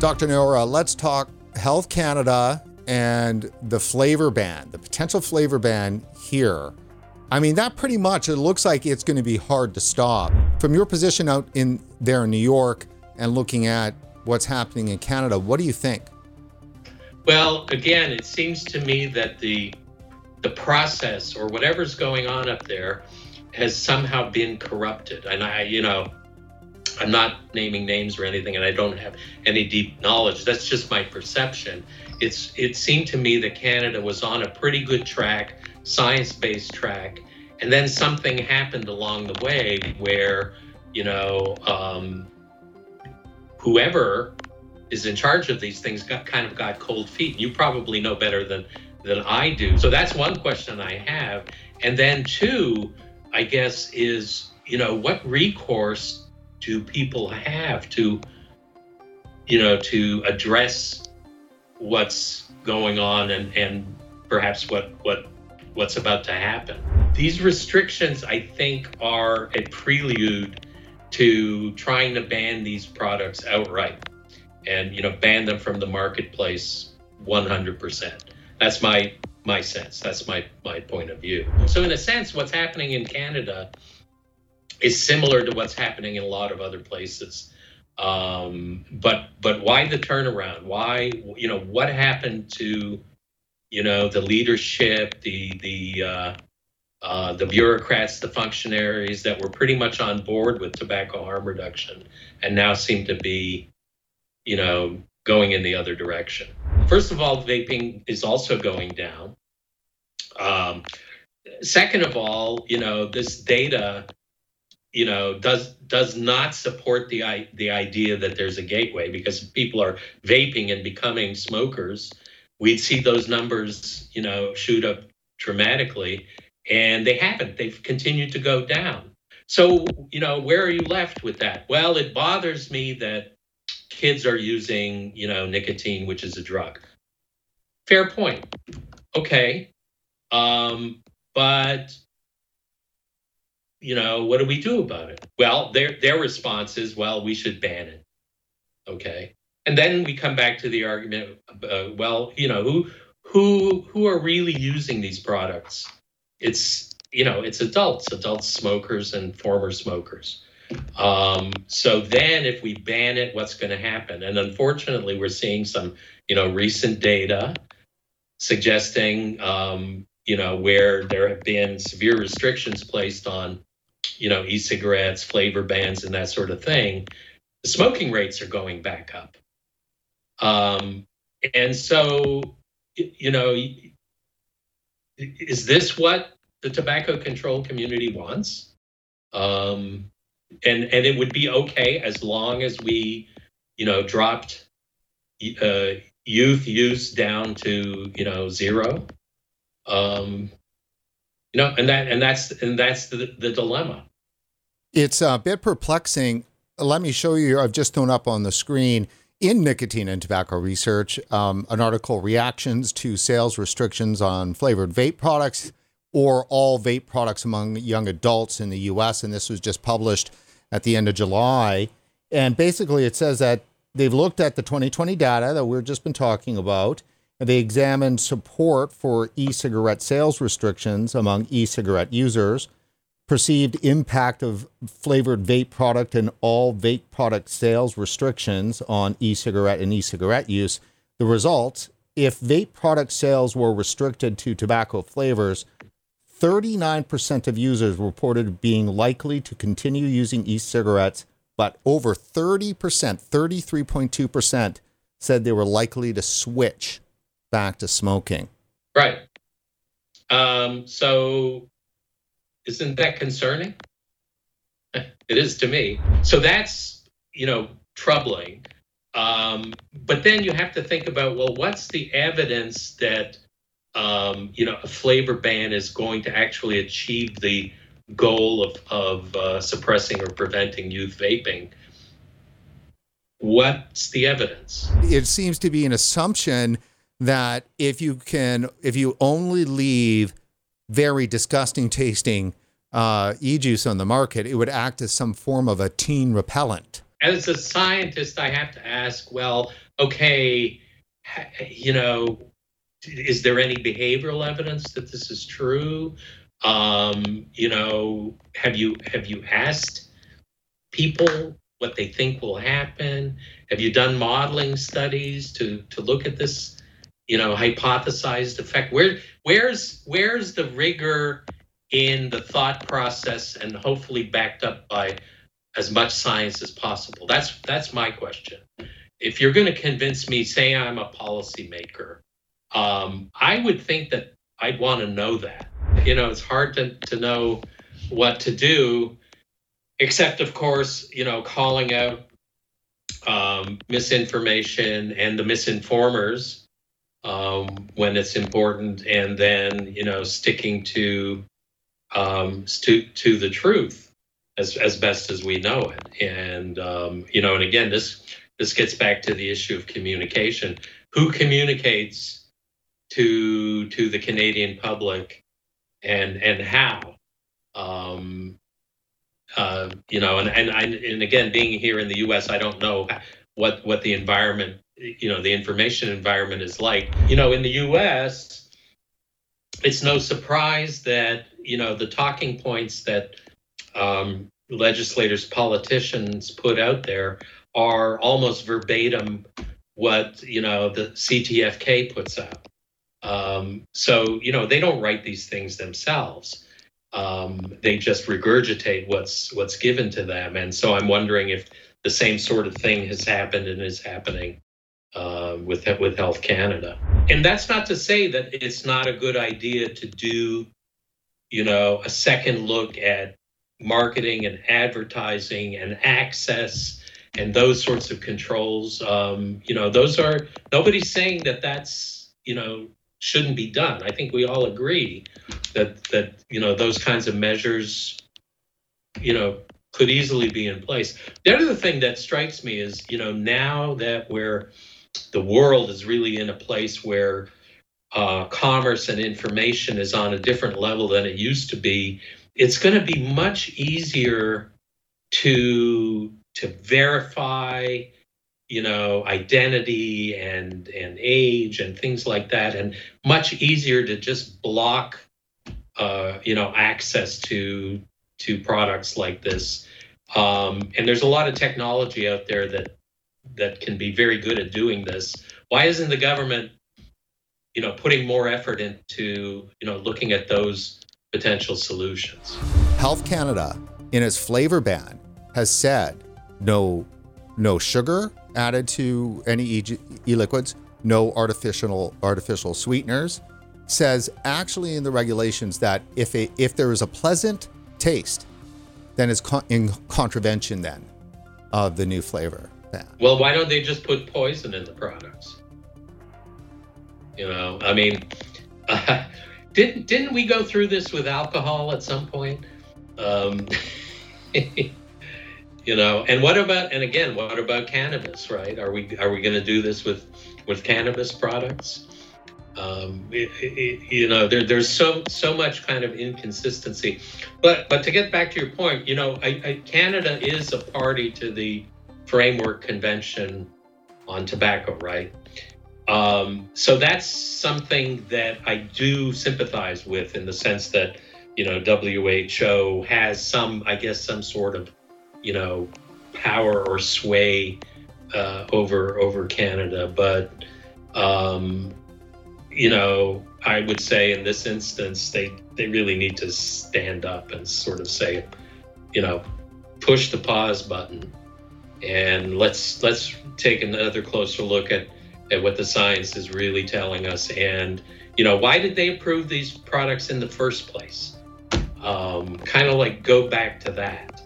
Dr. Niaura, let's talk Health Canada and the flavor ban, the potential flavor ban here. I mean, that pretty much it looks like it's going to be hard to stop. From your position out in there in New York and looking at what's happening in Canada, what do you think? Well, again, it seems to me that the the process or whatever's going on up there has somehow been corrupted. And I, you know, I'm not naming names or anything, and I don't have any deep knowledge. That's just my perception. It's it seemed to me that Canada was on a pretty good track, science-based track, and then something happened along the way where, you know, um, whoever is in charge of these things got kind of got cold feet. You probably know better than than I do. So that's one question I have. And then two, I guess, is you know what recourse do people have to you know to address what's going on and and perhaps what what what's about to happen. These restrictions, I think, are a prelude to trying to ban these products outright and you know ban them from the marketplace 100%. That's my my sense. That's my my point of view. So in a sense what's happening in Canada is similar to what's happening in a lot of other places. Um, but but why the turnaround? Why you know what happened to you know the leadership, the the uh, uh, the bureaucrats, the functionaries that were pretty much on board with tobacco harm reduction, and now seem to be you know going in the other direction. First of all, vaping is also going down. Um, second of all, you know this data you know does does not support the the idea that there's a gateway because people are vaping and becoming smokers we'd see those numbers you know shoot up dramatically and they haven't. They've continued to go down. So you know where are you left with that? Well it bothers me that kids are using you know nicotine which is a drug. Fair point. Okay. Um but you know, what do we do about it? Well, their their response is, well, we should ban it. Okay, and then we come back to the argument, uh, well, you know, who who who are really using these products? It's you know, it's adults, adult smokers and former smokers. Um, so then, if we ban it, what's going to happen? And unfortunately, we're seeing some, you know, recent data suggesting, um, you know, where there have been severe restrictions placed on you know, e-cigarettes, flavor bans, and that sort of thing, the smoking rates are going back up. Um, and so, you know, is this what the tobacco control community wants? Um, and and it would be okay as long as we, you know, dropped uh, youth use down to you know zero. Um, you know, and that and that's and that's the, the dilemma. It's a bit perplexing. Let me show you. I've just thrown up on the screen in nicotine and tobacco research um, an article reactions to sales restrictions on flavored vape products or all vape products among young adults in the US. And this was just published at the end of July. And basically, it says that they've looked at the 2020 data that we've just been talking about and they examined support for e cigarette sales restrictions among e cigarette users, perceived impact of flavored vape product and all vape product sales restrictions on e cigarette and e cigarette use. The results if vape product sales were restricted to tobacco flavors, 39% of users reported being likely to continue using e cigarettes, but over 30%, 33.2%, said they were likely to switch back to smoking. Right. Um, so isn't that concerning? It is to me. So that's, you know, troubling. Um, but then you have to think about well, what's the evidence that, um, you know, a flavor ban is going to actually achieve the goal of, of uh, suppressing or preventing youth vaping? What's the evidence? It seems to be an assumption that if you can, if you only leave very disgusting tasting uh, e juice on the market, it would act as some form of a teen repellent. As a scientist, I have to ask well, okay, you know, is there any behavioral evidence that this is true? Um, you know, have you have you asked people what they think will happen? Have you done modeling studies to to look at this, you know, hypothesized effect? Where where's where's the rigor in the thought process and hopefully backed up by as much science as possible? That's that's my question. If you're going to convince me, say I'm a policymaker, um, I would think that I'd want to know that. You know, it's hard to, to know what to do, except, of course, you know, calling out um, misinformation and the misinformers um, when it's important, and then, you know, sticking to um, to, to the truth as, as best as we know it. And, um, you know, and again, this, this gets back to the issue of communication. Who communicates to to the Canadian public and and how um, uh, you know and and I, and again being here in the US I don't know what what the environment you know the information environment is like you know in the US it's no surprise that you know the talking points that um, legislators politicians put out there are almost verbatim what you know the CTFK puts out um, so, you know, they don't write these things themselves. Um, they just regurgitate what's what's given to them. And so I'm wondering if the same sort of thing has happened and is happening uh, with with Health Canada. And that's not to say that it's not a good idea to do, you know, a second look at marketing and advertising and access and those sorts of controls. Um, you know, those are nobody's saying that that's you know shouldn't be done. I think we all agree that that you know those kinds of measures, you know, could easily be in place. The other thing that strikes me is, you know, now that we're the world is really in a place where uh, commerce and information is on a different level than it used to be, it's going to be much easier to to verify you know identity and and age and things like that and much easier to just block uh, you know access to to products like this. Um, and there's a lot of technology out there that that can be very good at doing this. Why isn't the government you know putting more effort into you know looking at those potential solutions? Health canada in its flavor ban has said no no sugar added to any e-liquids, no artificial artificial sweeteners. Says actually in the regulations that if a, if there is a pleasant taste, then it's con- in contravention then of the new flavor ban. Well, why don't they just put poison in the products? You know, I mean, uh, didn't didn't we go through this with alcohol at some point? Um, you know and what about and again what about cannabis right are we are we going to do this with with cannabis products um, it, it, you know there, there's so so much kind of inconsistency but but to get back to your point you know I, I, canada is a party to the framework convention on tobacco right um, so that's something that i do sympathize with in the sense that you know who has some i guess some sort of you know, power or sway uh, over over Canada. But um, you know, I would say in this instance, they they really need to stand up and sort of say, you know, push the pause button, and let's let's take another closer look at at what the science is really telling us. And you know, why did they approve these products in the first place? Um, kind of like go back to that